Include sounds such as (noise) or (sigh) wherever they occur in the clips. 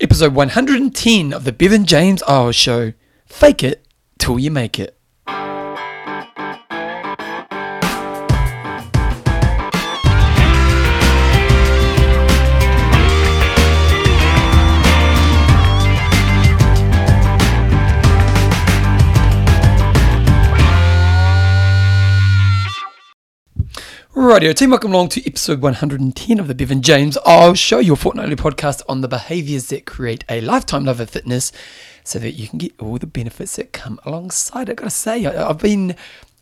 episode 110 of the Bevan James Eyles Show. Fake it till you make it. Radio team, welcome along to episode 110 of the Bevan James Eyles Show your fortnightly podcast on the behaviors that create a lifetime love of fitness so that you can get all the benefits that come alongside. it. I've gotta say, I've been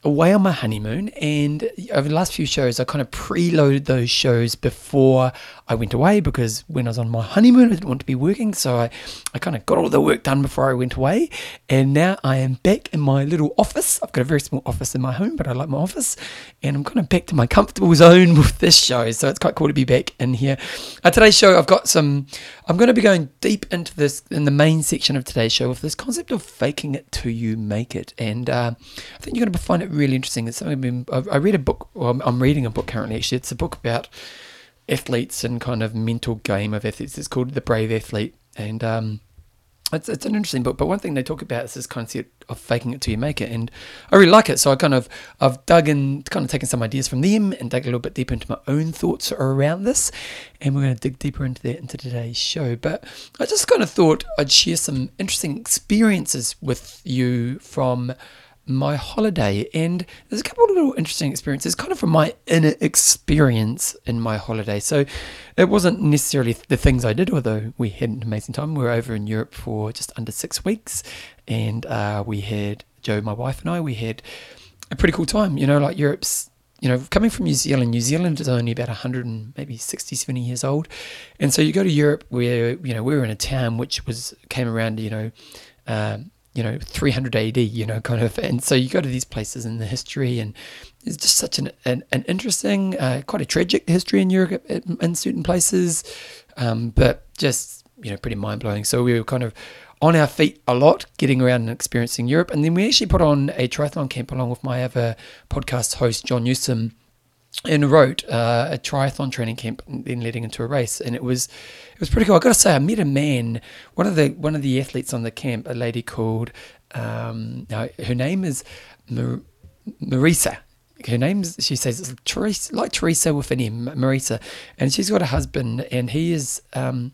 away on my honeymoon, and over the last few shows, I kind of preloaded those shows before I went away because when I was on my honeymoon, I didn't want to be working, so I, I kind of got all the work done before I went away. And now I am back in my little office. I've got a very small office in my home, but I like my office, and I'm kind of back to my comfortable zone (laughs) with this show. So it's quite cool to be back in here. Uh, today's show, I've got some. I'm going to be going deep into this in the main section of today's show with this concept of faking it till you make it, and uh, I think you're going to find it really interesting. It's something I've been, I read a book. Well, I'm reading a book currently. Actually, it's a book about athletes and kind of mental game of athletes. It's called The Brave Athlete, and um, it's it's an interesting book. But one thing they talk about is this concept of faking it till you make it, and I really like it. So I kind of I've dug in, kind of taken some ideas from them, and dug a little bit deeper into my own thoughts around this, and we're going to dig deeper into that into today's show. But I just kind of thought I'd share some interesting experiences with you from my holiday. And there's a couple of little interesting experiences, kind of from my inner experience in my holiday. So it wasn't necessarily the things I did, although we had an amazing time. We were over in Europe for just under six weeks, and uh, we had Joe, my wife, and I, we had a pretty cool time. You know, like Europe's you know, coming from New Zealand, New Zealand is only about 100 and maybe 60, 70 years old. And so you go to Europe where, you know, we were in a town which was, came around, you know, um, you know 300 AD you know kind of and so you go to these places in the history and it's just such an an, an interesting uh, quite a tragic history in Europe in certain places um, but just you know pretty mind-blowing. So we were kind of on our feet a lot getting around and experiencing Europe and then we actually put on a triathlon camp along with my other podcast host John Newsom and wrote uh, a triathlon training camp, then leading into a race, and it was it was pretty cool. I got to say, I met a man, one of the one of the athletes on the camp, a lady called, um, now her name is Mar- Marisa. Her name's she says it's Teresa, like Teresa with an M, Marisa, and she's got a husband, and he is. Um,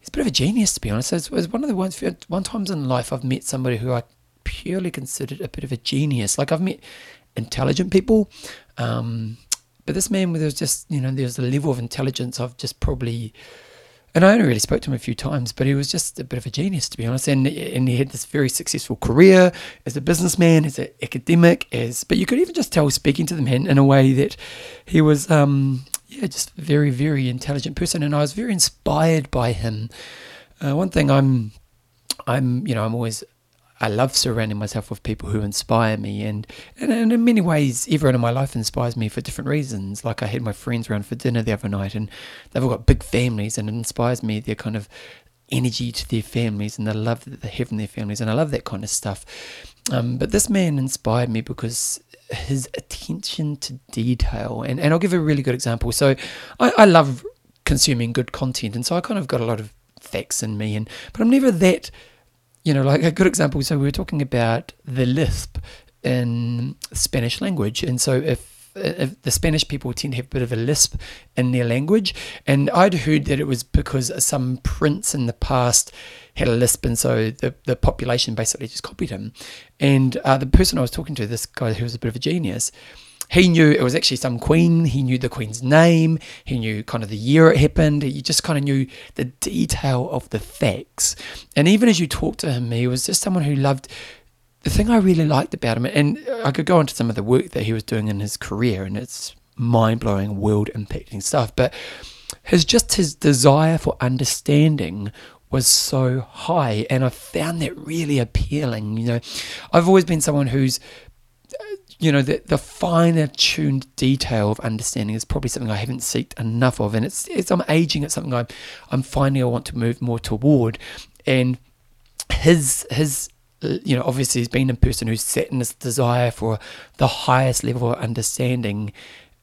he's a bit of a genius, to be honest. It was one of the ones, one times in life I've met somebody who I purely considered a bit of a genius. Like I've met intelligent people, um, but this man, was just, you know, there's a level of intelligence I've just probably, and I only really spoke to him a few times, but he was just a bit of a genius, to be honest. And, and he had this very successful career as a businessman, as an academic, as, but you could even just tell speaking to the man in a way that he was, um, yeah, just a very, very intelligent person. And I was very inspired by him. Uh, one thing I'm, I'm, you know, I'm always I love surrounding myself with people who inspire me, and, and, in many ways, everyone in my life inspires me for different reasons. Like I had my friends around for dinner the other night, and they've all got big families, and it inspires me their kind of energy to their families and the love that they have in their families, and I love that kind of stuff. Um, but this man inspired me because his attention to detail, and, and I'll give a really good example. So I, I love consuming good content, and so I kind of got a lot of facts in me, and but I'm never that you know, like a good example. So we were talking about the lisp in Spanish language, and so if the Spanish people tend to have a bit of a lisp in their language, and I'd heard that it was because some prince in the past had a lisp, and so the, the population basically just copied him. And uh, the person I was talking to, this guy who was a bit of a genius, he knew it was actually some queen. He knew the queen's name. He knew kind of the year it happened. He just kind of knew the detail of the facts. And even as you talked to him, he was just someone who loved. The thing I really liked about him, and I could go into some of the work that he was doing in his career, and it's mind blowing, world impacting stuff. But his just his desire for understanding was so high and I found that really appealing. You know, I've always been someone who's you know, the, the finer tuned detail of understanding is probably something I haven't seeked enough of. And it's, it's I'm aging, it's something I'm, I'm finding I want to move more toward. And his, his, you know, obviously he's been a person who's set in this desire for the highest level of understanding.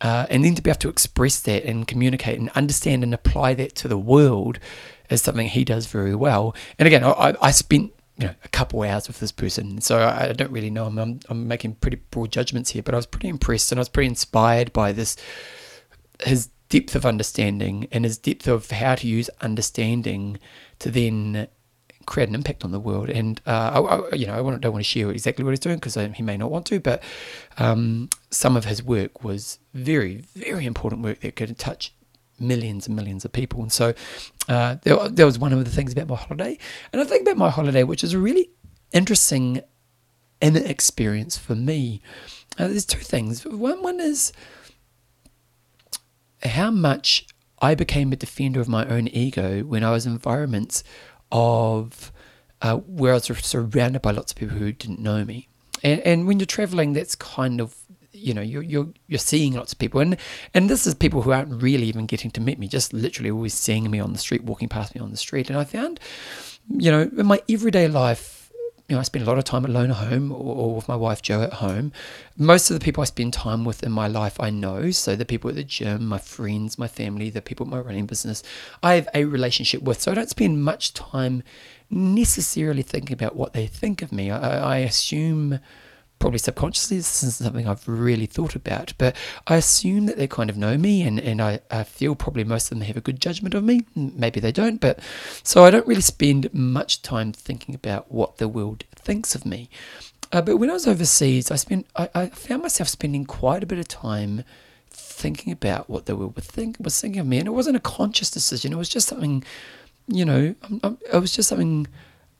Uh, and then to be able to express that and communicate and understand and apply that to the world is something he does very well. And again, I, I spent you know a couple hours with this person, so I, I don't really know. I'm, I'm I'm making pretty broad judgments here, but I was pretty impressed and I was pretty inspired by this his depth of understanding and his depth of how to use understanding to then create an impact on the world. And uh, I, I, you know, I don't want to share exactly what he's doing because he may not want to, but um, some of his work was very, very important work that could touch millions and millions of people. And so uh, was one of the things about my holiday. And I think about my holiday, which is a really interesting inner experience for me. Uh, there's two things. One, one is how much I became a defender of my own ego when I was in environments of uh, where I was surrounded by lots of people who didn't know me. And, and when you're traveling, that's kind of you know you're you're you're seeing lots of people and and this is people who aren't really even getting to meet me just literally always seeing me on the street walking past me on the street and i found you know in my everyday life you know, I spend a lot of time alone at home or, or, with my wife joe at home. Most of the people I spend time with in my life I know. So the people at the gym, my friends, my family, the people at my running business, I have a relationship with. So I don't spend much time necessarily thinking about what they think of me. I, I assume probably subconsciously this is something I've really thought about, but I assume that they kind of know me and, and I, I feel probably most of them have a good judgment of me. Maybe they don't, but so I don't really spend much time thinking about what the world thinks of me. Uh, but when I was overseas, I spent I, I found myself spending quite a bit of time thinking about what the world was, think, was thinking of me, and it wasn't a conscious decision. It was just something, you know, it was just something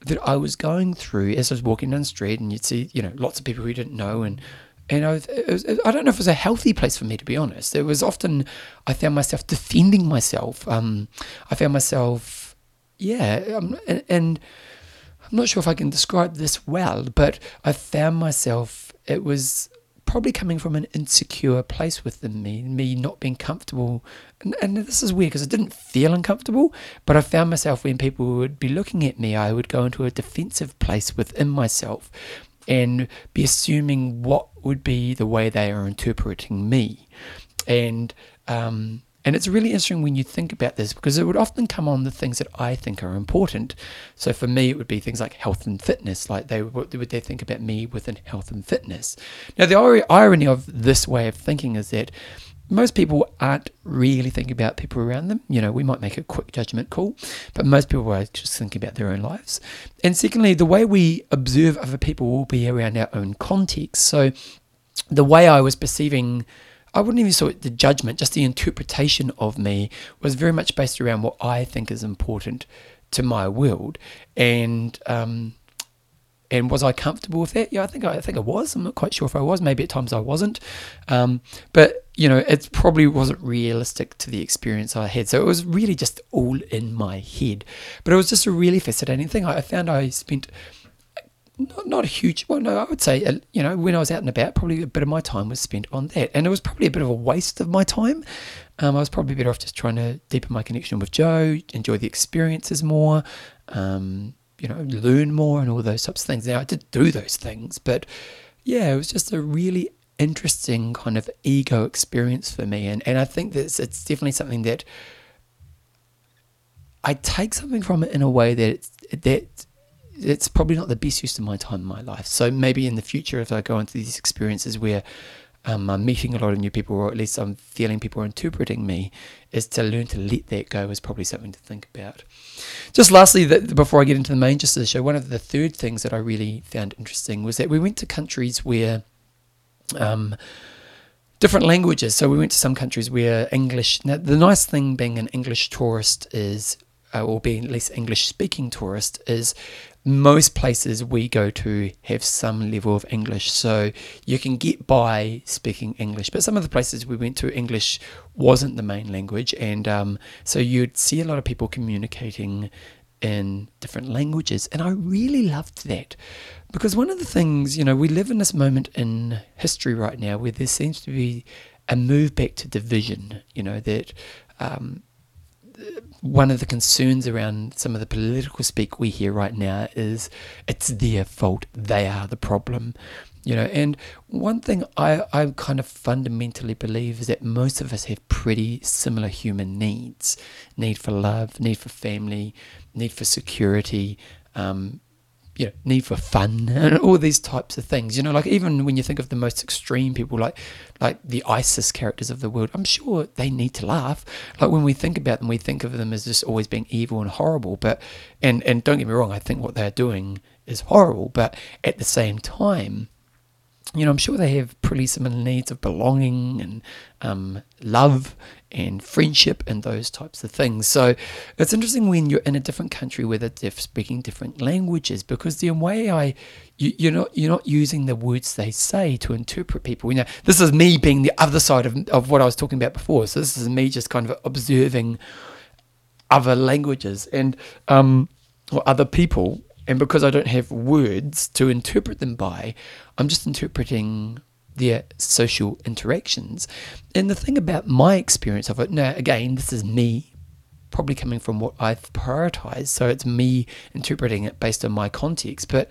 that I was going through as I was walking down the street, and you'd see, you know, lots of people who didn't know, and and I, was, I don't know if it was a healthy place for me to be honest. It was often I found myself defending myself. Um, I found myself, yeah, um, and, and I'm not sure if I can describe this well, but I found myself. It was probably coming from an insecure place within me, me not being comfortable. And, and this is weird because I didn't feel uncomfortable, but I found myself when people would be looking at me, I would go into a defensive place within myself and be assuming what would be the way they are interpreting me. And um, and it's really interesting when you think about this because it would often come on the things that I think are important. So for me, it would be things like health and fitness. Like they would they think about me within health and fitness? Now the irony of this way of thinking is that most people aren't really thinking about people around them. You know, we might make a quick judgment call, but most people are just thinking about their own lives. And secondly, the way we observe other people will be around our own context. So the way I was perceiving I wouldn't even say the judgment, just the interpretation of me was very much based around what I think is important to my world. And um, and was I comfortable with that? Yeah, I think I, think I was. I'm not quite sure if I was. Maybe at times I wasn't. Um, but you know, it probably wasn't realistic to the experience I had. So it was really just all in my head. But it was just a really fascinating thing. I found I spent not, not a huge well no i would say uh, you know when i was out and about probably a bit of my time was spent on that and it was probably a bit of a waste of my time um, i was probably better off just trying to deepen my connection with Joe, enjoy the experiences more um, you know learn more and all those types of things now i did do those things but yeah it was just a really interesting kind of ego experience for me and, and i think that it's, definitely something that i take something from it in a way that it's, that it's probably not the best use of my time in my life. So maybe in the future, if I go into these experiences where um, I'm meeting a lot of new people, or at least I'm feeling people are interpreting me, is to learn to let that go is probably something to think about. Just lastly, before I get into the main gist of the show, one of the third things that I really found interesting was that we went to countries where um, different languages. So we went to some countries where English. Now, the nice thing being an English tourist is uh, or being at least English speaking tourist is most places we go to have some level of English, so you can get by speaking English. But some of the places we went to, English wasn't the main language, and um, so you'd see a lot of people communicating in different languages, and I really loved that because one of the things, you know, we live in this moment in history right now where there seems to be a move back to division, you know, that um, one of the concerns around some of the political speak we hear right now is it's their fault. They are the problem. You know, and one thing I, I kind of fundamentally believe is that most of us have pretty similar human needs need for love, need for family, need for security, um, you know, need for fun (laughs) and all these types of things. You know, like even when you think of the most extreme people, like like the ISIS characters of the world, I'm sure they need to laugh. Like when we think about them, we think of them as just always being evil and horrible. But and and don't get me wrong, I think what they're doing is horrible. But at the same time, you know, I'm sure they have pretty similar needs of belonging and um, love and friendship and those types of things. So it's interesting when you're in a different country where they're speaking different languages because the way I you, you're not you're not using the words they say to interpret people. You know, this is me being the other side of of what I was talking about before. So this is me just kind of observing other languages and um, or other people and because I don't have words to interpret them by, I'm just interpreting their social interactions. And the thing about my experience of it, now again, this is me probably coming from what I've prioritized. So it's me interpreting it based on my context. But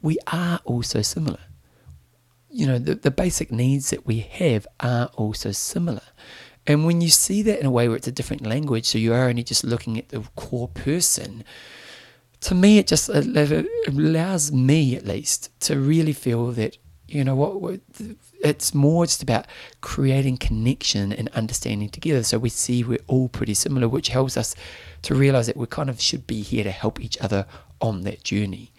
we are also similar. You know, the, the basic needs that we have are also similar. And when you see that in a way where it's a different language, so you are only just looking at the core person, to me, it just allows me, at least, to really feel that you know what it's more just about creating connection and understanding together. So we see we're all pretty similar, which helps us to realize that we kind of should be here to help each other on that journey.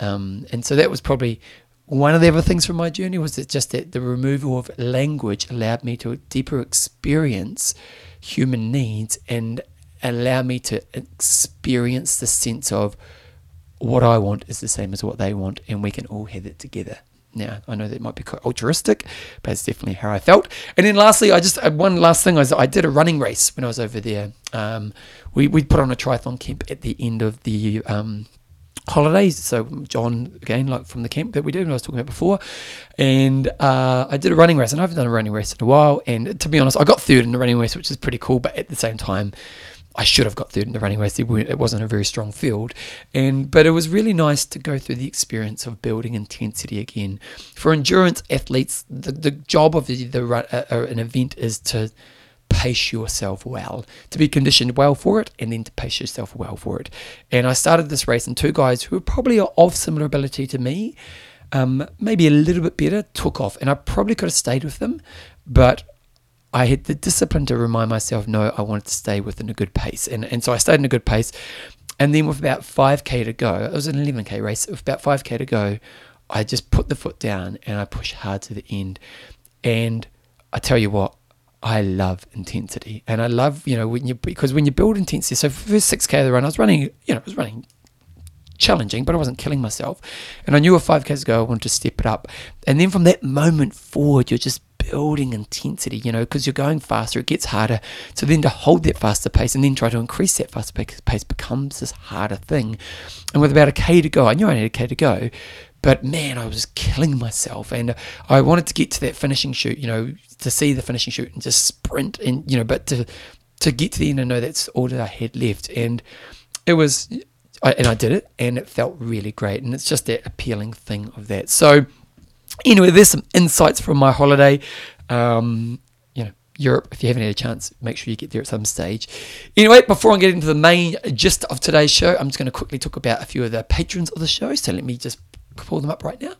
Um, and so that was probably one of the other things from my journey was that just that the removal of language allowed me to deeper experience human needs and allow me to experience the sense of what I want is the same as what they want, and we can all have it together. Now, I know that might be quite altruistic, but it's definitely how I felt. And then lastly, I just, uh, one last thing was I did a running race when I was over there. Um, we, we put on a triathlon camp at the end of the um, holidays. So John, again, like from the camp that we did, I was talking about before, and uh, I did a running race, and I haven't done a running race in a while. And to be honest, I got third in the running race, which is pretty cool. But at the same time, I should have got third in the running race. It wasn't a very strong field, and but it was really nice to go through the experience of building intensity again. For endurance athletes, the, the job of the, the uh, uh, an event is to pace yourself well, to be conditioned well for it, and then to pace yourself well for it. And I started this race, and two guys who were probably of similar ability to me, um, maybe a little bit better, took off, and I probably could have stayed with them, but I had the discipline to remind myself, no, I wanted to stay within a good pace. And, and so I stayed in a good pace. And then with about 5K to go, it was an 11K race, with about 5K to go, I just put the foot down and I pushed hard to the end. And I tell you what, I love intensity. And I love, you know, when you, because when you build intensity, so for the 6K of the run, I was running, you know, I was running challenging, but I wasn't killing myself. And I knew a 5Ks ago I wanted to step it up. And then from that moment forward, you're just building intensity, you know, because you're going faster, it gets harder. So then to hold that faster pace and then try to increase that faster pace becomes this harder thing. And with about a K to go, I knew I had a K to go, but man, I was killing myself. And I wanted to get to that finishing chute, you know, to see the finishing chute and just sprint and, you know, but to, to get to the end and know that's all that I had left. And it was, I, and I did it and it felt really great. And it's just that appealing thing of that. So, Anyway, there's some insights from my holiday. Um, you know, Europe, if you haven't had a chance, make sure you get there at some stage. Anyway, before I get into the main gist of today's show, I'm just going to quickly talk about a few of the patrons of the show. So let me just pull them up right now.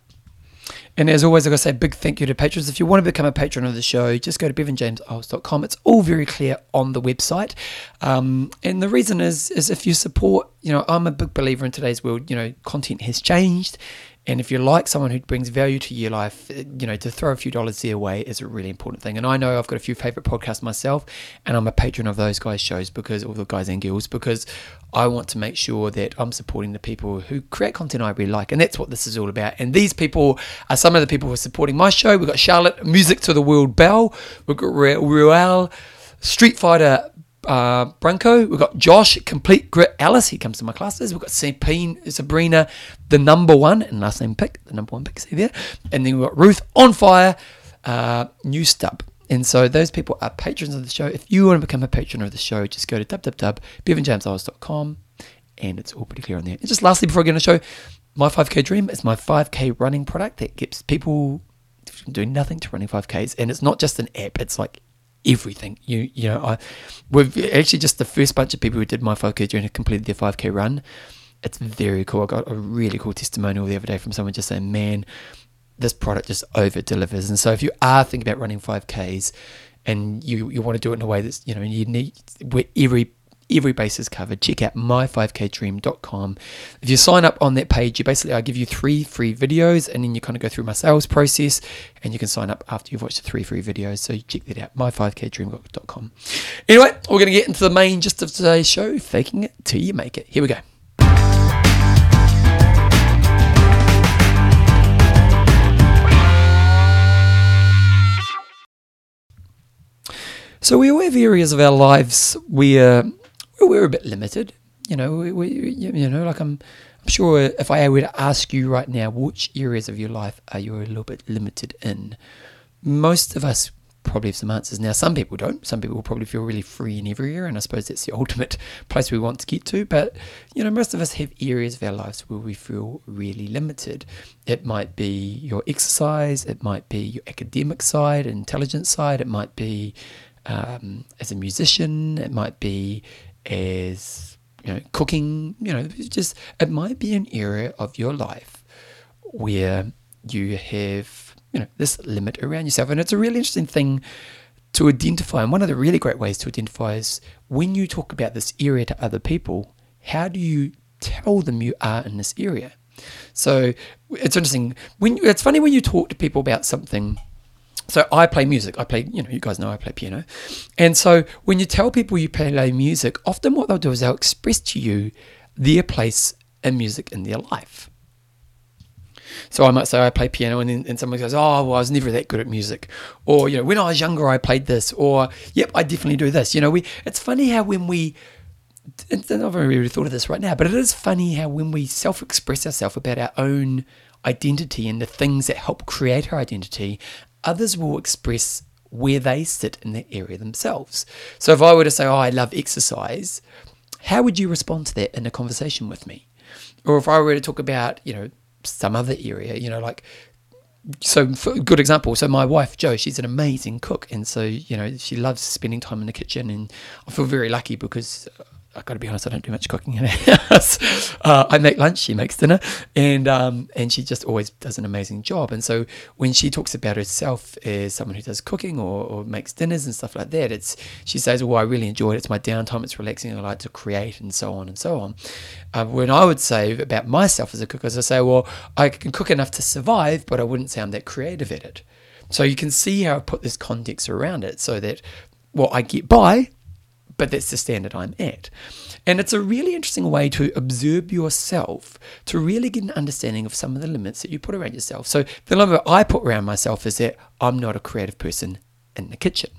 And as always, I've got to say big thank you to patrons. If you want to become a patron of the show, just go to bevanjameseyles.com. It's all very clear on the website. Um, and the reason is, is if you support, you know, I'm a big believer in today's world, you know, content has changed and if you like someone who brings value to your life, eh, you know, to throw a few dollars their way is a really important thing. And I know I've got a few favorite podcasts myself, and I'm a patron of those guys' shows because, all the guys and girls, because I want to make sure that I'm supporting the people who create content I really like. And that's what this is all about. And these people are some of the people who are supporting my show. We've got Charlotte, Music to the World Bell. We've got Ruel, Street Fighter uh. We've got Josh, Complete Grit Alice. He comes to my classes. We've got Sabine, Sabrina, the number one, and last name pick, the number one pick, see there. And then we've got Ruth on fire, uh, New Stub. And so those people are patrons of the show. If you want to become a patron of the show, just go to www.bevanjameseyles.com and it's all pretty clear on there. And just lastly, before I get into the show, my 5K Dream is my 5K running product that gets people doing nothing to running 5Ks. And it's not just an app, it's like everything. You you know, I we've actually just the first bunch of people who did my 5K Dream completed their 5K run. It's very cool. I got a really cool testimonial the other day from someone just saying, man, this product just over delivers. And so if you are thinking about running 5Ks and you, you want to do it in a way that's, you know, you need where every every base is covered, check out my5kdream.com. If you sign up on that page, you basically I give you three free videos and then you kind of go through my sales process and you can sign up after you've watched the three free videos. So check that out, my5kdream.com. Anyway, we're going to get into the main gist of today's show, faking it till you make it. Here we go. So we all have areas of our lives where we're a bit limited. You know, we, we you know, like I'm, I'm sure if I were to ask you right now, which areas of your life are you a little bit limited in? Most of us probably have some answers. Now, some people don't. Some people probably feel really free in every area, and I suppose that's the (laughs) ultimate place we want to get to. But, you know, most of us have areas of our lives where we feel really limited. It might be your exercise, it might be your academic side, intelligence side, it might be um, as a musician, it might be as you know cooking. You know, just it might be an area of your life where you have you know this limit around yourself, and it's a really interesting thing to identify. And one of the really great ways to identify is when you talk about this area to other people. How do you tell them you are in this area? So it's interesting when it's funny when you talk to people about something so I play music. I play, you know, you guys know I play piano. And so when you tell people you play music, often what they'll do is they'll express to you their place in music in their life. So I might say I play piano, and then and someone goes, "Oh, well, I was never that good at music," or you know, when I was younger, I played this, or "Yep, I definitely do this." You know, we. It's funny how when we, I've really thought of this right now, but it is funny how when we self-express ourselves about our own identity and the things that help create our identity, others will express where they sit in that area themselves. So if I were to say, Oh, I love exercise, how would you respond to that in a conversation with me? Or if I were to talk about, you know, some other area, you know, like so good example so my wife joe she's an amazing cook and so you know she loves spending time in the kitchen and i feel very lucky because I got to be honest, I don't do much cooking in the (laughs) house. Uh, I make lunch, she makes dinner, and um, and she just always does an amazing job. And so when she talks about herself as someone who does cooking or, or makes dinners and stuff like that, it's she says, "Well, I really enjoy it. It's my downtime. It's relaxing. I like to create and so on and so on." Uh, when I would say about myself as a cook, as I say, "Well, I can cook enough to survive, but I wouldn't say I'm that creative at it." So you can see how I put this context around it, so that well, I get by, but that's the standard I'm at. And it's a really interesting way to observe yourself to really get an understanding of some of the limits that you put around yourself. So the limit I put around myself is that I'm not a creative person in the kitchen.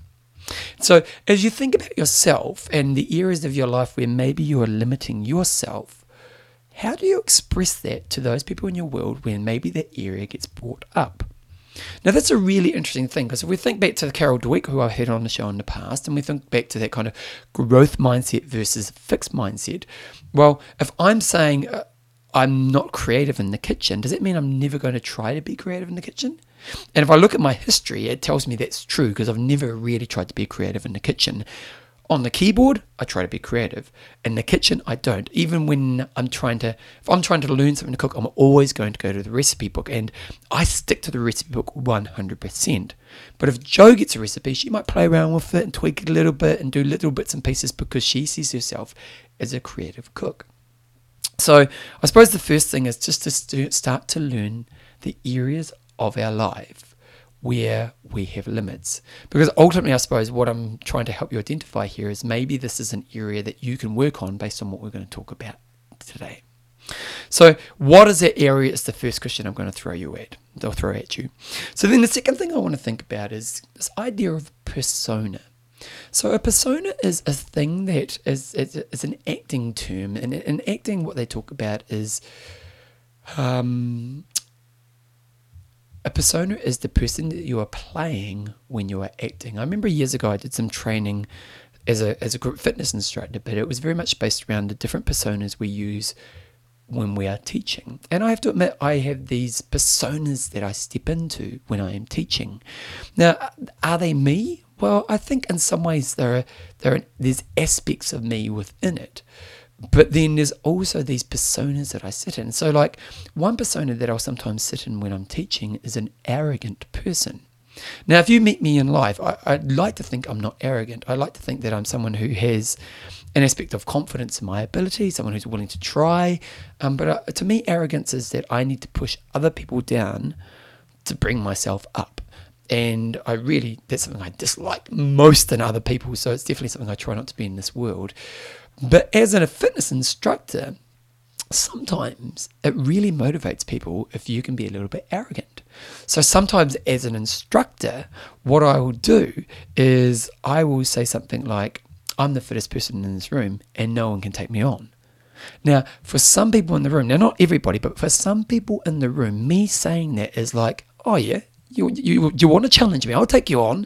So as you think about yourself and the areas of your life where maybe you are limiting yourself, how do you express that to those people in your world when maybe that area gets brought up? Now, that's a really interesting thing because if we think back to Carol Dweck, who I've had on the show in the past, and we think back to that kind of growth mindset versus fixed mindset, well, if I'm saying uh, I'm not creative in the kitchen, does that mean I'm never going to try to be creative in the kitchen? And if I look at my history, it tells me that's true because I've never really tried to be creative in the kitchen. On the keyboard, I try to be creative. In the kitchen, I don't. Even when I'm trying to, if I'm trying to learn something to cook, I'm always going to go to the recipe book and I stick to the recipe book 100%. But if Joe gets a recipe, she might play around with it and tweak it a little bit and do little bits and pieces because she sees herself as a creative cook. So I suppose the first thing is just to start to learn the areas of our life where we have limits. Because ultimately, I suppose what I'm trying to help you identify here is maybe this is an area that you can work on based on what we're going to talk about today. So, what is that area? Is the first question I'm going to throw you at. They'll throw at you. So then, the second thing I want to think about is this idea of persona. So, a persona is a thing that is, is, is an acting term, and in acting, what they talk about is um, a persona is the person that you are playing when you are acting. I remember years ago I did some training as a as a group fitness instructor, but it was very much based around the different personas we use when we are teaching. And I have to admit, I have these personas that I step into when I am teaching. Now, are they me? Well, I think in some ways there are, there are, there's aspects of me within it. But then there's also these personas that I sit in. So, like one persona that I'll sometimes sit in when I'm teaching is an arrogant person. Now, if you meet me in life, I, would like to think I'm not arrogant. I like to think that I'm someone who has an aspect of confidence in my ability, someone who's willing to try. Um, but uh, to me, arrogance is that I need to push other people down to bring myself up. And I really, that's something I dislike most than other people. So it's definitely something I try not to be in this world. But as a fitness instructor, sometimes it really motivates people if you can be a little bit arrogant. So sometimes, as an instructor, what I will do is I will say something like, I'm the fittest person in this room and no one can take me on. Now, for some people in the room, now not everybody, but for some people in the room, me saying that is like, oh yeah, you, you, you want to challenge me, I'll take you on.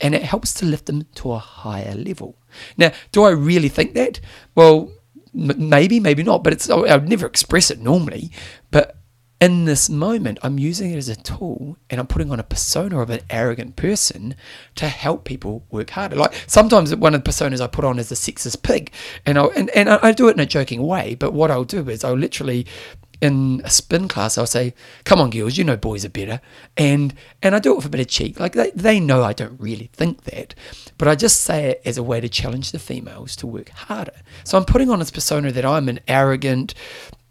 And it helps to lift them to a higher level. Now, do I really think that? Well, m- maybe, maybe not, but it's I would never express it normally. But in this moment, I'm using it as a tool and I'm putting on a persona of an arrogant person to help people work harder. Like sometimes one of the personas I put on is a sexist pig, and I and, and I do it in a joking way. But what I'll do is I'll literally in a spin class, I'll say, "Come on, girls, you know boys are better," and and I do it with a bit of cheek. Like they, they know I don't really think that, but I just say it as a way to challenge the females to work harder. So I'm putting on this persona that I'm an arrogant,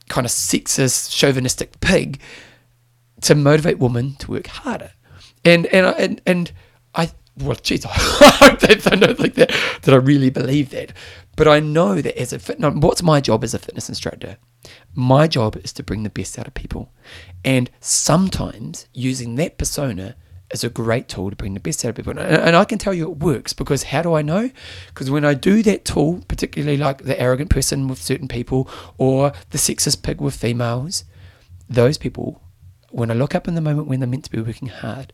kind of sexist, chauvinistic pig to motivate women to work harder. And and and and I well, geez, (laughs) I don't think that that I really believe that, but I know that as a fit, what's my job as a fitness instructor? My job is to bring the best out of people, and sometimes using that persona is a great tool to bring the best out of people. And I can tell you it works because how do I know? Because when I do that tool, particularly like the arrogant person with certain people or the sexist pig with females, those people, when I look up in the moment when they're meant to be working hard,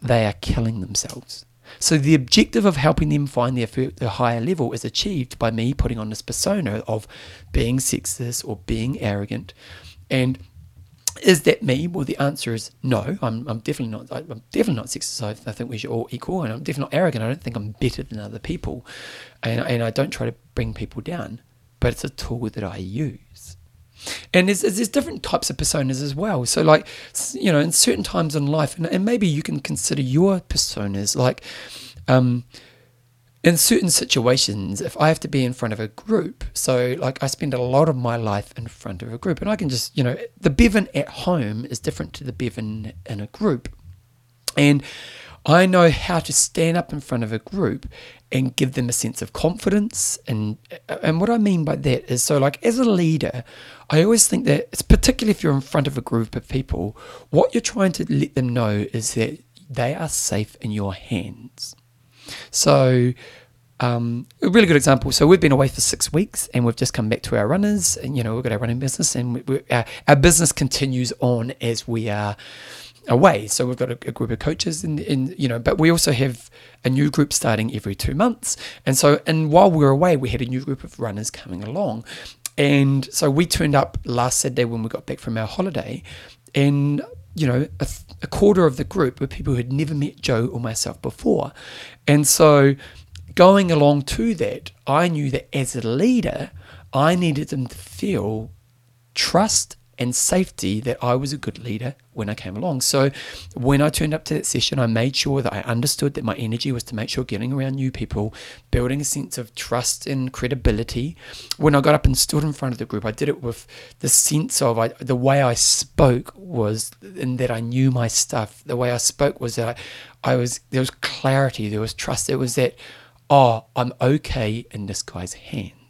they are killing themselves. So the objective of helping them find their, their higher level is achieved by me putting on this persona of being sexist or being arrogant. And is that me? Well, the answer is no. I'm, I'm definitely not. I'm definitely not sexist. I, think we should all equal, and I'm definitely not arrogant. I don't think I'm better than other people, and and I don't try to bring people down. But it's a tool that I use. And there's, there's different types of personas as well. So, like, you know, in certain times in life, and, and maybe you can consider your personas like, um, in certain situations, if I have to be in front of a group, so like I spend a lot of my life in front of a group, and I can just, you know, the Bevan at home is different to the Bevan in a group. And I know how to stand up in front of a group and give them a sense of confidence. And and what I mean by that is so like as a leader, I always think that it's particularly if you're in front of a group of people, what you're trying to let them know is that they are safe in your hands. So, um, a really good example. So we've been away for six weeks, and we've just come back to our runners, and you know we've got our running business, and we, our, our business continues on as we are away. So we've got a, a group of coaches, and in, you know, but we also have a new group starting every two months, and so and while we were away, we had a new group of runners coming along, and so we turned up last Saturday when we got back from our holiday, and you know, a, a, quarter of the group were people who had never met Joe or myself before. And so going along to that, I knew that as a leader, I needed them to feel trust and safety that I was a good leader when I came along. So when I turned up to that session, I made sure that I understood that my energy was to make sure getting around new people, building a sense of trust and credibility. When I got up and stood in front of the group, I did it with the sense of I, the way I spoke was in that I knew my stuff. The way I spoke was that I, I was there was clarity, there was trust. It was that oh, I'm okay in this guy's hands.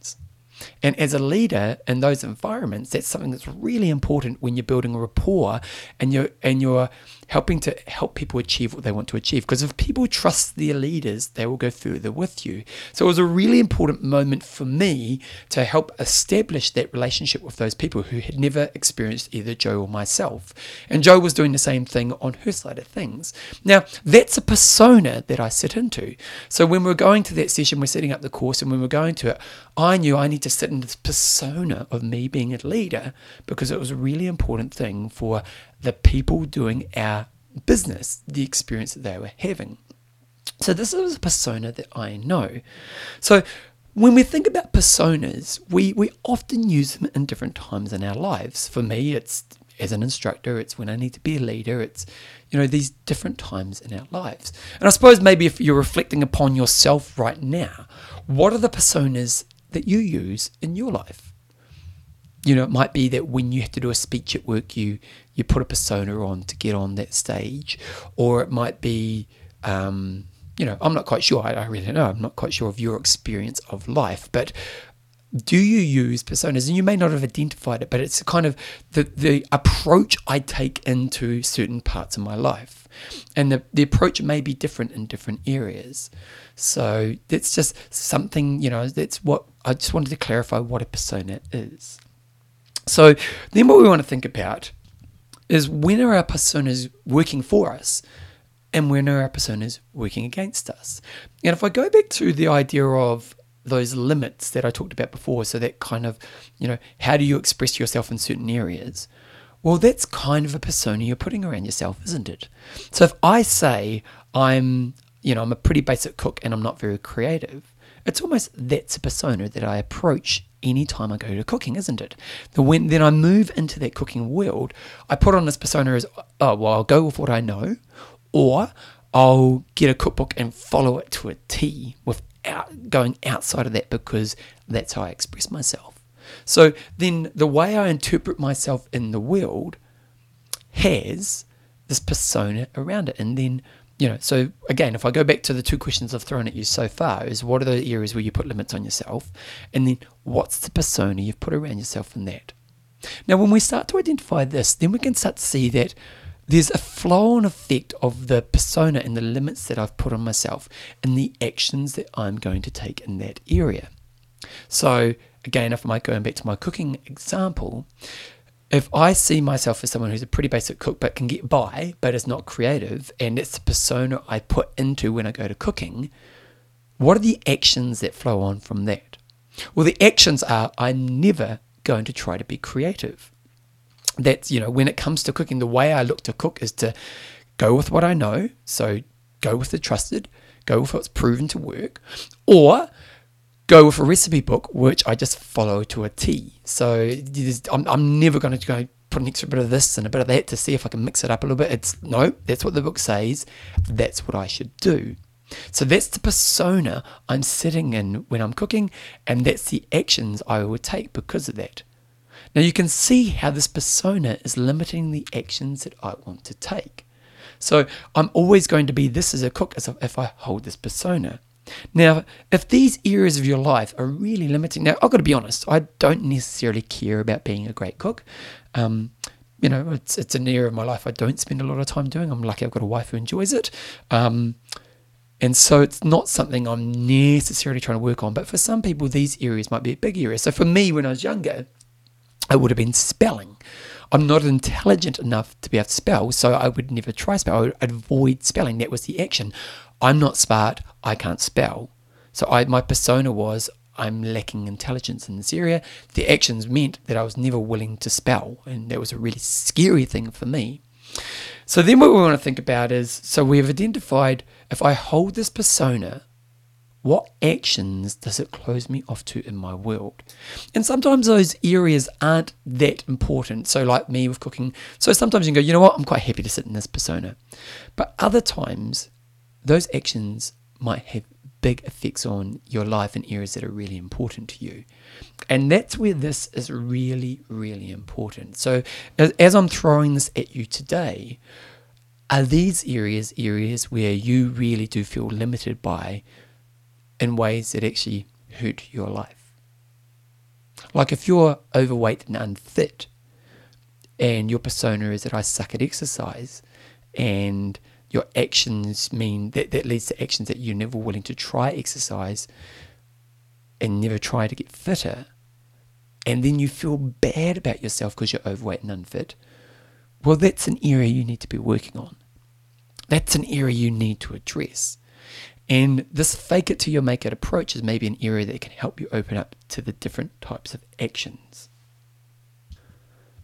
And as a leader in those environments, that's something that's really important when you're building a rapport and you're and you're helping to help people achieve what they want to achieve. Because if people trust their leaders, they will go further with you. So it was a really important moment for me to help establish that relationship with those people who had never experienced either Joe or myself. And Joe was doing the same thing on her side of things. Now, that's a persona that I sit into. So when we're going to that session, we're setting up the course, and when we're going to it, I knew I need to sit in this persona of me being a leader because it was a really important thing for the people doing our business, the experience that they were having. So this is a persona that I know. So when we think about personas, we, we often use them in different times in our lives. For me, it's as an instructor, it's when I need to be a leader, it's, you know, these different times in our lives. And I suppose maybe if you're reflecting upon yourself right now, what are the personas that you use in your life? you know, it might be that when you have to do a speech at work, you you put a persona on to get on that stage, or it might be, um, you know, I'm not quite sure. I, I really don't know. I'm not quite sure of your experience of life, but do you use personas? And you may not have identified it, but it's kind of the the approach I take into certain parts of my life, and the the approach may be different in different areas. So that's just something, you know, that's what I just wanted to clarify what a persona is. So then what we want to think about is when are our personas working for us and when are our personas working against us? And if I go back to the idea of those limits that I talked about before, so that kind of, you know, how do you express yourself in certain areas? Well, that's kind of a persona you're putting around yourself, isn't it? So if I say I'm, you know, I'm a pretty basic cook and I'm not very creative, it's almost that's a persona that I approach any time I go to cooking, isn't it? The when then I move into that cooking world, I put on this persona as oh well, I'll go with what I know, or I'll get a cookbook and follow it to a T without going outside of that because that's how I express myself. So then the way I interpret myself in the world has this persona around it, and then you know, so again, if I go back to the two questions I've thrown at you so far, is what are the areas where you put limits on yourself? And then what's the persona you've put around yourself in that? Now, when we start to identify this, then we can start to see that there's a flow on effect of the persona and the limits that I've put on myself and the actions that I'm going to take in that area. So, again, if I might going back to my cooking example, if I see myself as someone who's a pretty basic cook but can get by, but is not creative, and it's the persona I put into when I go to cooking, what are the actions that flow on from that? Well, the actions are I'm never going to try to be creative. That's, you know, when it comes to cooking, the way I look to cook is to go with what I know. So go with the trusted, go with what's proven to work, or go with a recipe book, which I just follow to a T. So I'm, I'm never going to go put an extra bit of this and a bit of that to see if I can mix it up a little bit. It's no, that's what the book says. That's what I should do. So that's the persona I'm sitting in when I'm cooking, and that's the actions I would take because of that. Now you can see how this persona is limiting the actions that I want to take. So I'm always going to be this as a cook as if I hold this persona. Now, if these areas of your life are really limiting, now I've got to be honest, I don't necessarily care about being a great cook. Um, you know, it's it's an area of my life I don't spend a lot of time doing. I'm lucky I've got a wife who enjoys it. Um, and so it's not something I'm necessarily trying to work on. But for some people, these areas might be a big area. So for me, when I was younger, it would have been spelling. I'm not intelligent enough to be able to spell, so I would never try spell. I would avoid spelling. That was the action. I'm not smart, I can't spell. So I, my persona was I'm lacking intelligence in this area. The actions meant that I was never willing to spell, and that was a really scary thing for me. So then what we want to think about is so we've identified if I hold this persona, what actions does it close me off to in my world? And sometimes those areas aren't that important. So, like me with cooking, so sometimes you can go, you know what, I'm quite happy to sit in this persona. But other times, those actions might have big effects on your life in areas that are really important to you. And that's where this is really, really important. So, as, as, I'm throwing this at you today, are these areas areas where you really do feel limited by in ways that actually hurt your life? Like if you're overweight and unfit, and your persona is that I suck at exercise, and your actions mean that that leads to actions that you're never willing to try exercise and never try to get fitter, and then you feel bad about yourself because you're overweight and unfit, well, that's an area you need to be working on. That's an area you need to address. And this fake it till you make it approach is maybe an area that can help you open up to the different types of actions.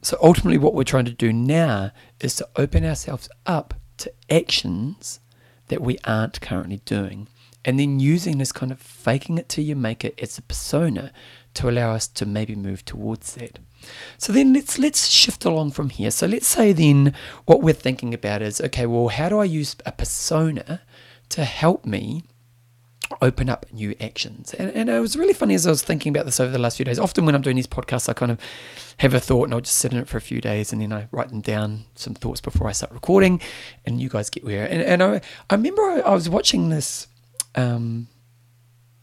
So ultimately, what we're trying to do now is to open ourselves up to actions that we aren't currently doing. And then using this kind of faking it till you make it as a persona to allow us to maybe move towards that. So then let's let's shift along from here. So let's say then what we're thinking about is okay, well, how do I use a persona to help me open up new actions. And, and it was really funny as I was thinking about this over the last few days. Often when I'm doing these podcasts, I kind of have a thought and I'll just sit in it for a few days and then I write them down, some thoughts before I start recording, and you guys get where. And, and I, I remember I, I was watching this um,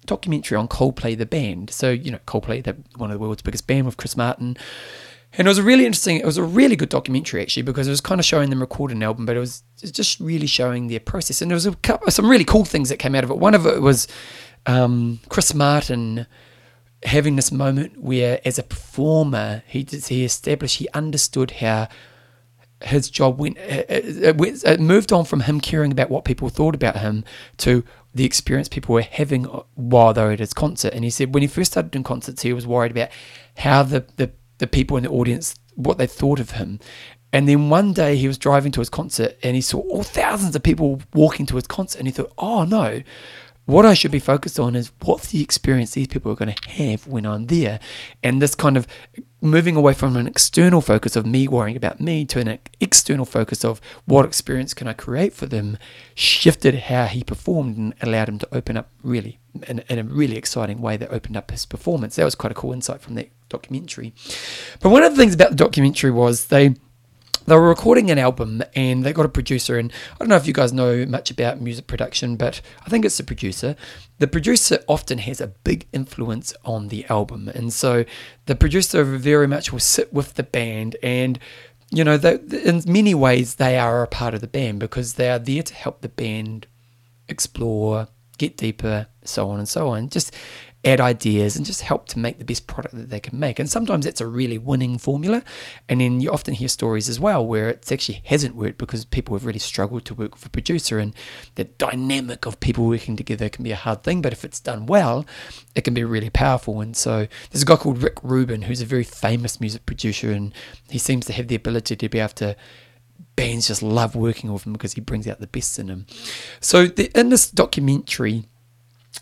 documentary on Coldplay, the band. So, you know, Coldplay, the, one of the world's biggest band with Chris Martin. And it was a really interesting, it was a really good documentary actually because it was kind of showing them record an album, but it was, just really showing their process. And there was couple, some really cool things that came out of it. One of it was um, Chris Martin having this moment where, as a performer, he he established, he understood how his job went uh, uh, it, went, it moved on from him caring about what people thought about him to the experience people were having uh, while they were at his concert. And he said when he first started doing concerts, he was worried about how the, the the people in the audience what they thought of him. And then one day he was driving to his concert and he saw all thousands of people walking to his concert and he thought, oh no, what I should be focused on is what's the experience these people are going to have when I'm there. And this kind of moving away from an external focus of me worrying about me to an external focus of what experience can I create for them shifted how he performed and allowed him to open up really in, in a really exciting way that opened up his performance. That was quite a cool insight from that documentary. But one of the things about the documentary was they they were recording an album and they got a producer and i don't know if you guys know much about music production but i think it's the producer the producer often has a big influence on the album and so the producer very much will sit with the band and you know they, in many ways they are a part of the band because they are there to help the band explore get deeper so on and so on just add ideas and just help to make the best product that they can make. And sometimes that's a really winning formula. And then you often hear stories as well where it actually hasn't worked because people have really struggled to work with a producer. And the dynamic of people working together can be a hard thing, but if it's done well, it can be really powerful. And so there's a guy called Rick Rubin who's a very famous music producer, and he seems to have the ability to be able to bands just love working with him because he brings out the best in them. So the, in this documentary,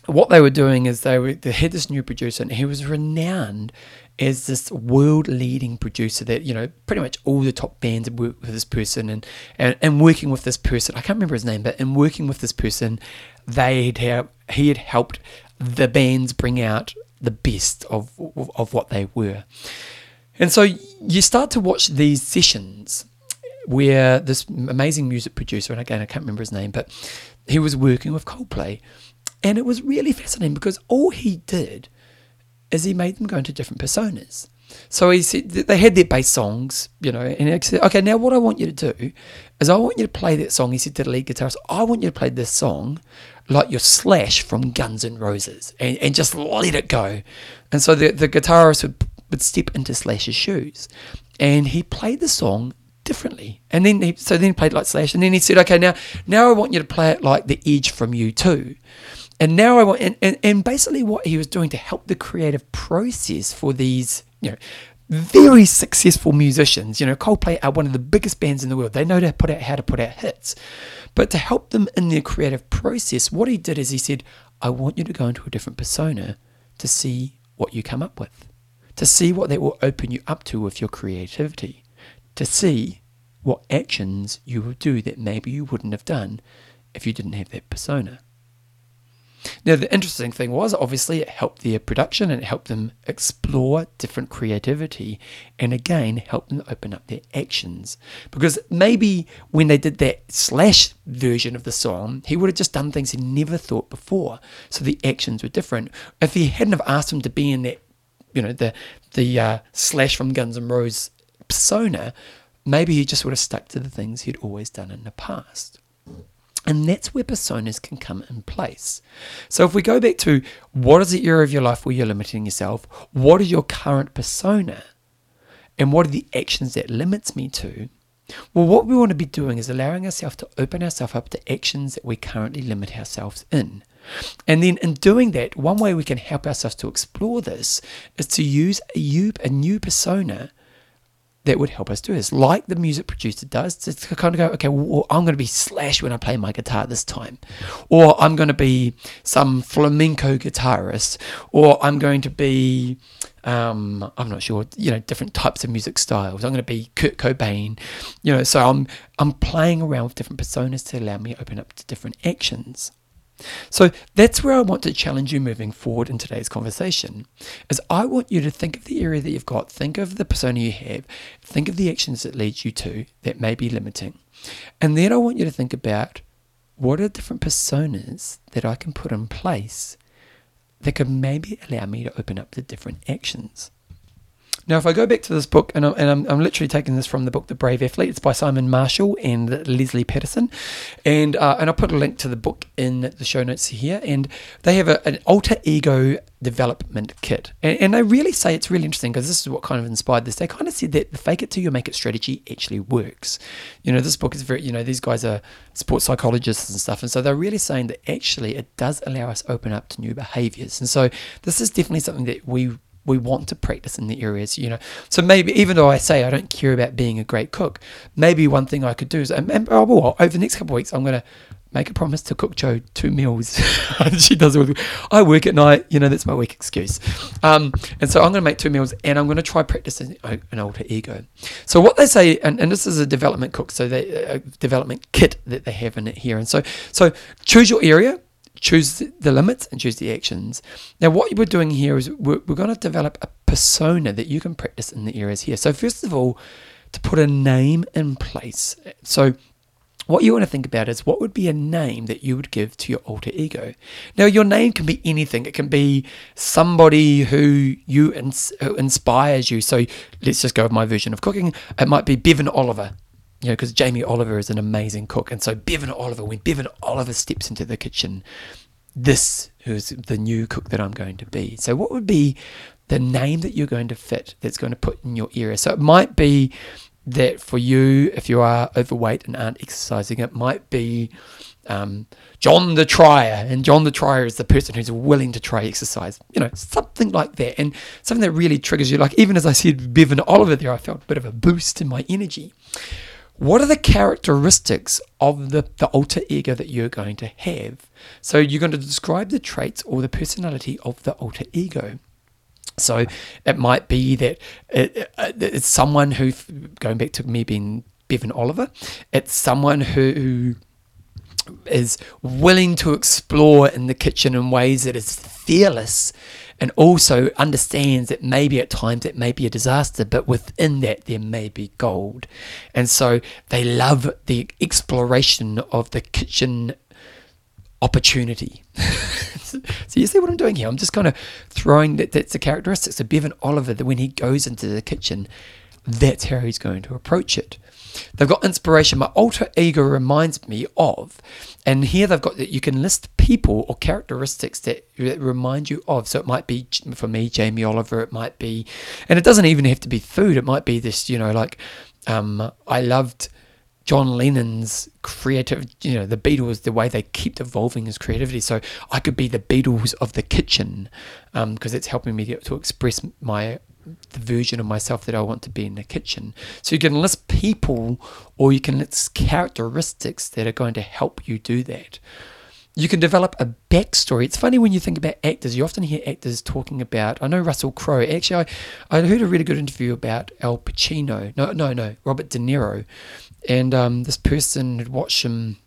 what they were doing is they, were, they had this new producer and he was renowned as this world leading producer that you know pretty much all the top bands worked with this person and, and and working with this person I can't remember his name but in working with this person they had he had helped the bands bring out the best of of, of what they were. And so you start to watch these sessions where this amazing music producer and again I can't remember his name but he was working with Coldplay and it was really fascinating because all he did is he made them go into different personas. So he said they had their bass songs, you know, and he said, okay, now what I want you to do is I want you to play that song. He said to the lead guitarist, I want you to play this song like you're Slash from Guns N' Roses and, and just let it go. And so the, the guitarist would, would step into Slash's shoes and he played the song differently. And then he, so then he played like Slash and then he said, okay, now, now I want you to play it like The Edge from U2. And now I want, and, and, and basically what he was doing to help the creative process for these, you know, very successful musicians. You know, Coldplay are one of the biggest bands in the world. They know to put out how to put out hits. But to help them in their creative process, what he did is he said, I want you to go into a different persona to see what you come up with, to see what that will open you up to with your creativity, to see what actions you will do that maybe you wouldn't have done if you didn't have that persona. Now, the interesting thing was obviously it helped their production and it helped them explore different creativity and again helped them open up their actions. Because maybe when they did that slash version of the song, he would have just done things he never thought before. So the actions were different. If he hadn't have asked him to be in that you know, the the uh, Slash from Guns N' Roses persona, maybe he just would have stuck to the things he'd always done in the past. And that's where personas can come in place. So if we go back to what is the area of your life where you're limiting yourself, what is your current persona, and what are the actions that limits me to? Well, what we want to be doing is allowing ourselves to open ourselves up to actions that we currently limit ourselves in. And then in doing that, one way we can help ourselves to explore this is to use a, a new persona that would help us do this, like the music producer does, to kind of go, okay, well, I'm going to be Slash when I play my guitar this time, or I'm going to be some flamenco guitarist, or I'm going to be, um, I'm not sure, you know, different types of music styles. I'm going to be Kurt Cobain, you know. So I'm I'm playing around with different personas to allow me to open up to different actions. So that's where I want to challenge you moving forward in today's conversation. Is I want you to think of the area that you've got, think of the persona you have, think of the actions that lead you to that may be limiting. And then I want you to think about what are different personas that I can put in place that could maybe allow me to open up to different actions. Now, if I go back to this book, and I'm, and I'm, I'm, literally taking this from the book The Brave Athlete, it's by Simon Marshall and Lesley Paterson, and uh, and I'll put a link to the book in the show notes here. And they have a, an alter ego development kit, and, and they really say it's really interesting because this is what kind of inspired this. They kind of said that the fake it till you make it strategy actually works. You know, this book is very, you know, these guys are sports psychologists and stuff, and so they're really saying that actually it does allow us open up to new behaviors. And so this is definitely something that we we want to practice in the areas, you know. So maybe even though I say I don't care about being a great cook, maybe one thing I could do is, and, and oh, well, over the next couple of weeks, I'm going to make a promise to cook Jo two meals. (laughs) she does it. I work at night, you know, that's my weak excuse. Um, and so I'm going to make two meals and I'm going to try practicing an alter ego. So what they say, and, and this is a development cook, so they, a development kit that they have in it here. And so, so choose your area, choose the limits and choose the actions. Now, what we're doing here is we're, we're going to develop a persona that you can practice in the areas here. So, first of all, to put a name in place. So, what you want to think about is what would be a name that you would give to your alter ego. Now, your name can be anything. It can be somebody who you ins- who inspires you. So, let's just go with my version of cooking. It might be Bevan Oliver you know, because Jamie Oliver is an amazing cook. And so Bevan Oliver, when Bevan Oliver steps into the kitchen, this is the new cook that I'm going to be. So what would be the name that you're going to fit that's going to put in your area? So it might be that for you, if you are overweight and aren't exercising, it might be um, John the Trier, and John the Trier is the person who's willing to try exercise. You know, something like that, and something that really triggers you. Like even as I said, Bevan Oliver there, I felt a bit of a boost in my energy. What are the characteristics of the, the alter ego that you're going to have? So you're going to describe the traits or the personality of the alter ego. So it might be that uh, uh, it, it, it's someone who, going back to me being Bevan Oliver, it's someone who is willing to explore in the kitchen in ways that is fearless and also understands that maybe at times it may be a disaster, but within that there may be gold. And so they love the exploration of the kitchen opportunity. (laughs) so you see what I'm doing here? I'm just kind of throwing that that's the characteristics of Bevan Oliver that when he goes into the kitchen, that's how he's going to approach it. They've got inspiration. My alter ego reminds me of, and here they've got that you can list people or characteristics that, that remind you of. So it might be for me, Jamie Oliver. It might be, and it doesn't even have to be food. It might be this, you know, like um, I loved. John Lennon's creative, you know, the Beatles, the way they kept evolving his creativity. So I could be the Beatles of the kitchen because um, it's helping me to express my the version of myself that I want to be in the kitchen. So you can list people or you can list characteristics that are going to help you do that. You can develop a backstory. It's funny when you think about actors, you often hear actors talking about, I know Russell Crowe. Actually, I, I heard a really good interview about Al Pacino. No, no, no, Robert De Niro. And um, this person had watched him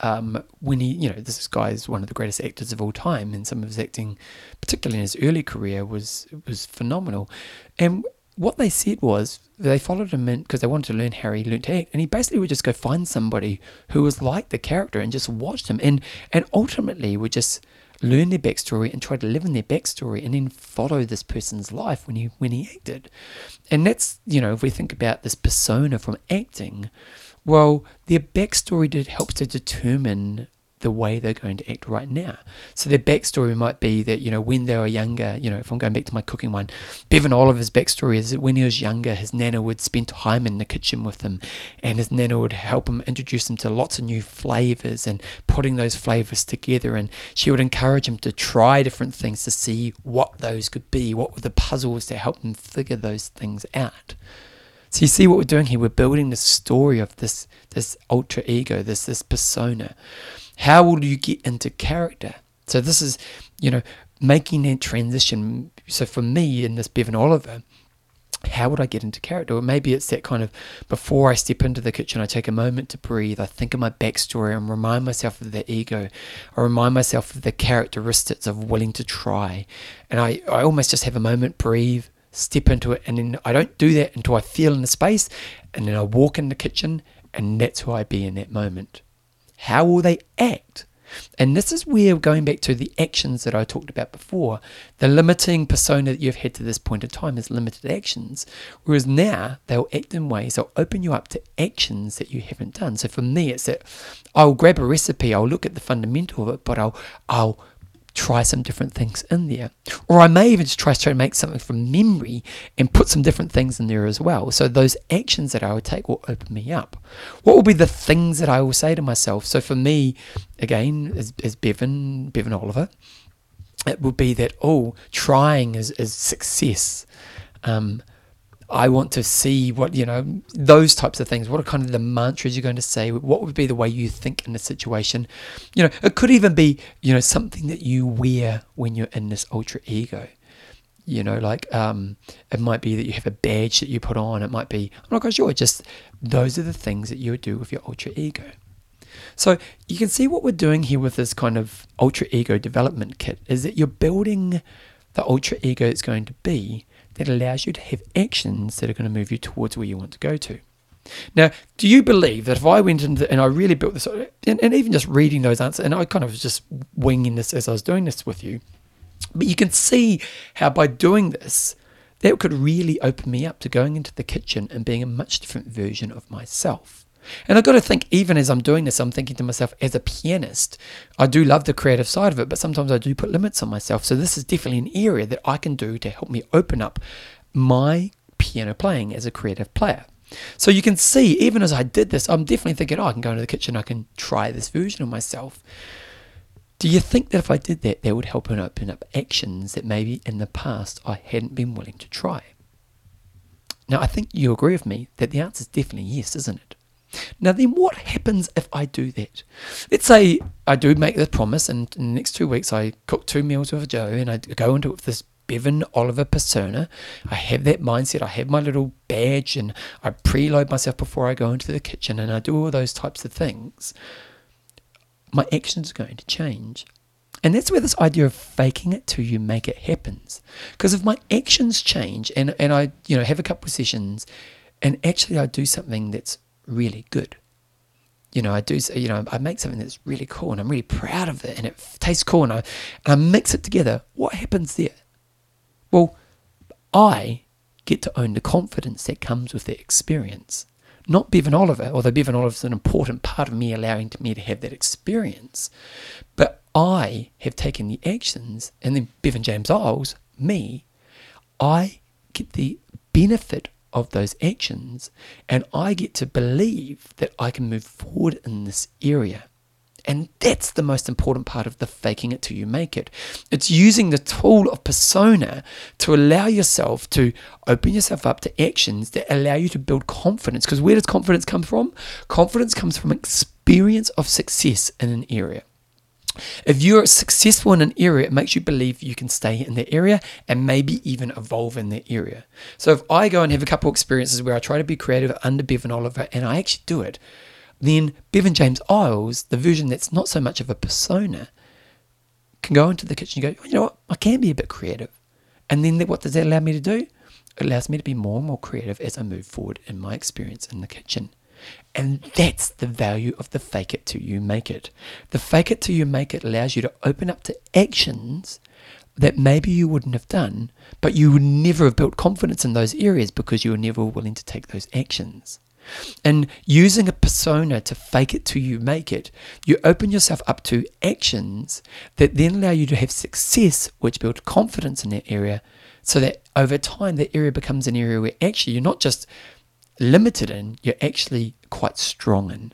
um, when he, you know, this guy is one of the greatest actors of all time, and some of his acting, particularly in his early career, was was phenomenal. And what they said was they followed him in because they wanted to learn how he learned to act, and he basically would just go find somebody who was like the character and just watch him, and and ultimately would just learn their backstory and try to live in their backstory and then follow this person's life when he when he acted. And that's, you know, if we think about this persona from acting, well, their backstory did help to determine the way they're going to act right now. So their backstory might be that, you know, when they were younger, you know, if I'm going back to my cooking one, Bevan Oliver's backstory is that when he was younger, his nana would spend time in the kitchen with him and his nana would help him introduce him to lots of new flavors and putting those flavors together. And she would encourage him to try different things to see what those could be, what were the puzzles to help him figure those things out. So you see what we're doing here? We're building the story of this this ultra ego, this this persona. How will you get into character? So this is, you know, making that transition. So for me in this Bevan Oliver, how would I get into character? Or maybe it's that kind of before I step into the kitchen, I take a moment to breathe. I think of my backstory and remind myself of the ego. I remind myself of the characteristics of willing to try. And I, I almost just have a moment, breathe, step into it. And then I don't do that until I feel in the space. And then I walk in the kitchen and that's who I be in that moment. How will they act? And this is where going back to the actions that I talked about before, the limiting persona that you've had to this point in time is limited actions. Whereas now they'll act in ways, that'll open you up to actions that you haven't done. So for me, it's that I'll grab a recipe, I'll look at the fundamental of it, but I'll I'll try some different things in there. Or I may even just try to make something from memory and put some different things in there as well. So those actions that I would take will open me up. What will be the things that I will say to myself? So for me, again, as, as Bevan, Bevan Oliver, it would be that, oh, trying is, is success. Um, I want to see what, you know, those types of things. What are kind of the mantras you're going to say? What would be the way you think in a situation? You know, it could even be, you know, something that you wear when you're in this ultra ego. You know, like um, it might be that you have a badge that you put on. It might be, I'm not quite sure. Just those are the things that you would do with your ultra ego. So you can see what we're doing here with this kind of ultra ego development kit is that you're building the ultra ego it's going to be that allows you to have actions that are going to move you towards where you want to go to. Now, do you believe that if I went into and I really built this, and, and even just reading those answers, and I kind of was just winging this as I was doing this with you, but you can see how by doing this, that could really open me up to going into the kitchen and being a much different version of myself. And I've got to think, even as I'm doing this, I'm thinking to myself, as a pianist, I do love the creative side of it, but sometimes I do put limits on myself. So this is definitely an area that I can do to help me open up my piano playing as a creative player. So you can see, even as I did this, I'm definitely thinking, oh, I can go into the kitchen, I can try this version of myself. Do you think that if I did that, that would help and open up actions that maybe in the past I hadn't been willing to try? Now, I think you agree with me that the answer is definitely yes, isn't it? Now, then what happens if I do that? Let's say I do make the promise, and in the next two weeks I cook two meals with Joe, and I go into it with this Bevan Oliver persona. I have that mindset. I have my little badge, and I preload myself before I go into the kitchen, and I do all those types of things. My actions are going to change. And that's where this idea of faking it till you make it happens. Because if my actions change and, and I, you know, have a couple of sessions and actually I do something that's really good. You know, I do, you know, I make something that's really cool and I'm really proud of it and it tastes cool and I, and I mix it together. What happens there? Well, I get to own the confidence that comes with that experience. Not Bevan Oliver, although Bevan Oliver is an important part of me allowing me to have that experience. But I have taken the actions, and then Bevan James Eyles, me, I get the benefit of those actions, and I get to believe that I can move forward in this area. And that's the most important part of the faking it till you make it. It's using the tool of persona to allow yourself to open yourself up to actions that allow you to build confidence. Because where does confidence come from? Confidence comes from experience of success in an area. If you're successful in an area, it makes you believe you can stay in that area and maybe even evolve in that area. So if I go and have a couple experiences where I try to be creative under Bevan Oliver and I actually do it, then Bevan James Eyles, the version that's not so much of a persona, can go into the kitchen and go, oh, you know what, I can be a bit creative. And then what does that allow me to do? It allows me to be more and more creative as I move forward in my experience in the kitchen. And that's the value of the fake it till you make it. The fake it till you make it allows you to open up to actions that maybe you wouldn't have done, but you would never have built confidence in those areas because you were never willing to take those actions. And using a persona to fake it till you make it, you open yourself up to actions that then allow you to have success, which build confidence in that area, so that over time that area becomes an area where actually you're not just limited in, you're actually quite strong in.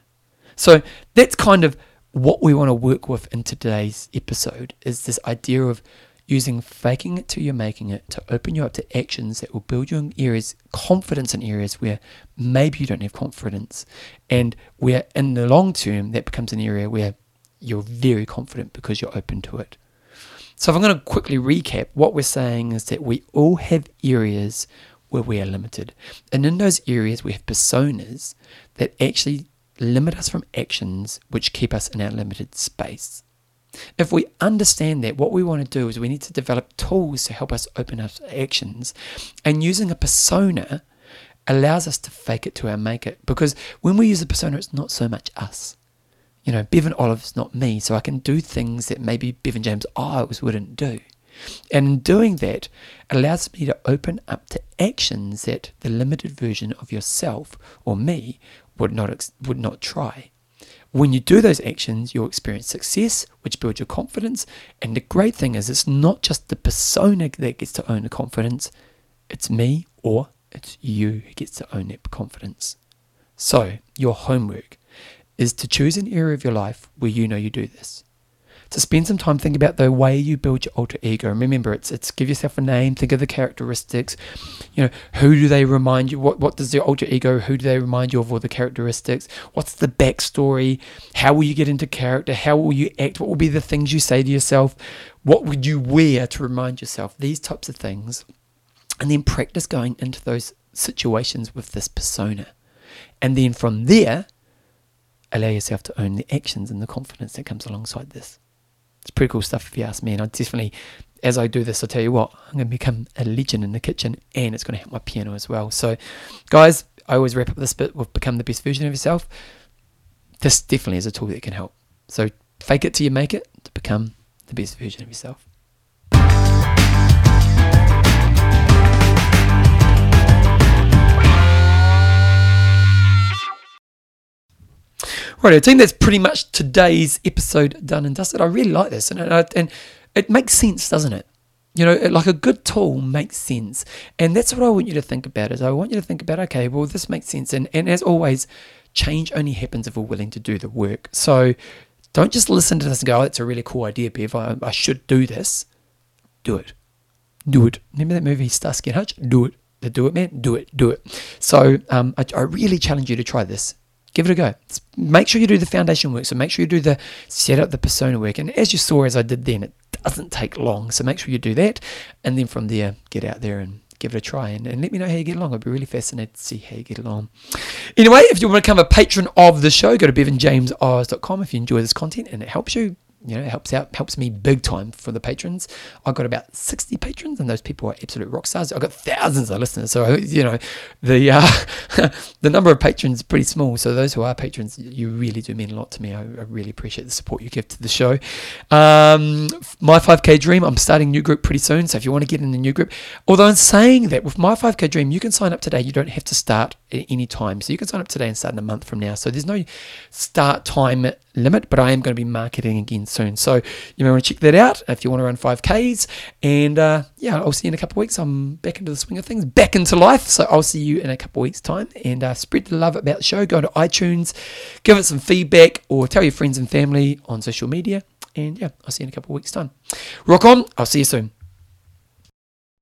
So that's kind of what we want to work with in today's episode is this idea of using faking it till you're making it to open you up to actions that will build you in areas, confidence in areas where maybe you don't have confidence. And where in the long term, that becomes an area where you're very confident because you're open to it. So, if I'm going to quickly recap, what we're saying is that we all have areas where we are limited. And in those areas, we have personas that actually limit us from actions which keep us in our limited space. If we understand that, what we want to do is we need to develop tools to help us open up actions. And using a persona allows us to fake it to our make it. Because when we use a persona, it's not so much us. You know, Bevan Oliver's not me, so I can do things that maybe Bevan James Eyles wouldn't do. And in doing that, it allows me to open up to actions that the limited version of yourself or me would not would not try. When you do those actions, you'll experience success, which builds your confidence. And the great thing is, it's not just the persona that gets to own the confidence, it's me or it's you who gets to own that confidence. So, your homework is to choose an area of your life where you know you do this to spend some time thinking about the way you build your alter ego. And remember, it's it's give yourself a name, think of the characteristics. You know, who do they remind you? What what does the alter ego? Who do they remind you of? All the characteristics. What's the backstory? How will you get into character? How will you act? What will be the things you say to yourself? What would you wear to remind yourself? These types of things, and then practice going into those situations with this persona, and then from there allow yourself to own the actions and the confidence that comes alongside this. It's pretty cool stuff if you ask me. And I definitely, as I do this, I'll tell you what, I'm going to become a legend in the kitchen and it's going to help my piano as well. So, guys, I always wrap up this bit with become the best version of yourself. This definitely is a tool that can help. So, fake it till you make it to become the best version of yourself. Right, I think that's pretty much today's episode done and dusted. I really like this, and and it makes sense, doesn't it? You know, like a good tool makes sense, and that's what I want you to think about. Is I want you to think about, okay, well, this makes sense, and and as always, change only happens if we're willing to do the work. So don't just listen to this and go, oh, that's a really cool idea, Bev. I, I should do this. Do it. Do it. Remember that movie Starsky and Hutch? Do it. The do it man. Do it. Do it. So um, I, I really challenge you to try this give it a go. Make sure you do the foundation work. So make sure you do the set up the persona work. And as you saw, as I did then, it doesn't take long. So make sure you do that. And then from there, get out there and give it a try and, and let me know how you get along. I'd be really fascinated to see how you get along. Anyway, if you want to become a patron of the show, go to bevanjameseyles.com if you enjoy this content and it helps you you know, it helps out, helps me big time for the patrons. I've got about 60 patrons, and those people are absolute rock stars. I've got thousands of listeners, so you know, the uh, (laughs) the number of patrons is pretty small. So those who are patrons, you really do mean a lot to me. I, I really appreciate the support you give to the show. Um, my 5K Dream, I'm starting a new group pretty soon. So if you want to get in the new group, although in saying that, with my 5K Dream, you can sign up today. You don't have to start at any time. So you can sign up today and start in a month from now. So there's no start time limit, but I am going to be marketing again soon. So you may want to check that out if you want to run 5Ks. And uh, yeah, I'll see you in a couple of weeks. I'm back into the swing of things, back into life. So I'll see you in a couple of weeks' time. And uh, spread the love about the show. Go to iTunes, give it some feedback, or tell your friends and family on social media. And yeah, I'll see you in a couple of weeks' time. Rock on. I'll see you soon.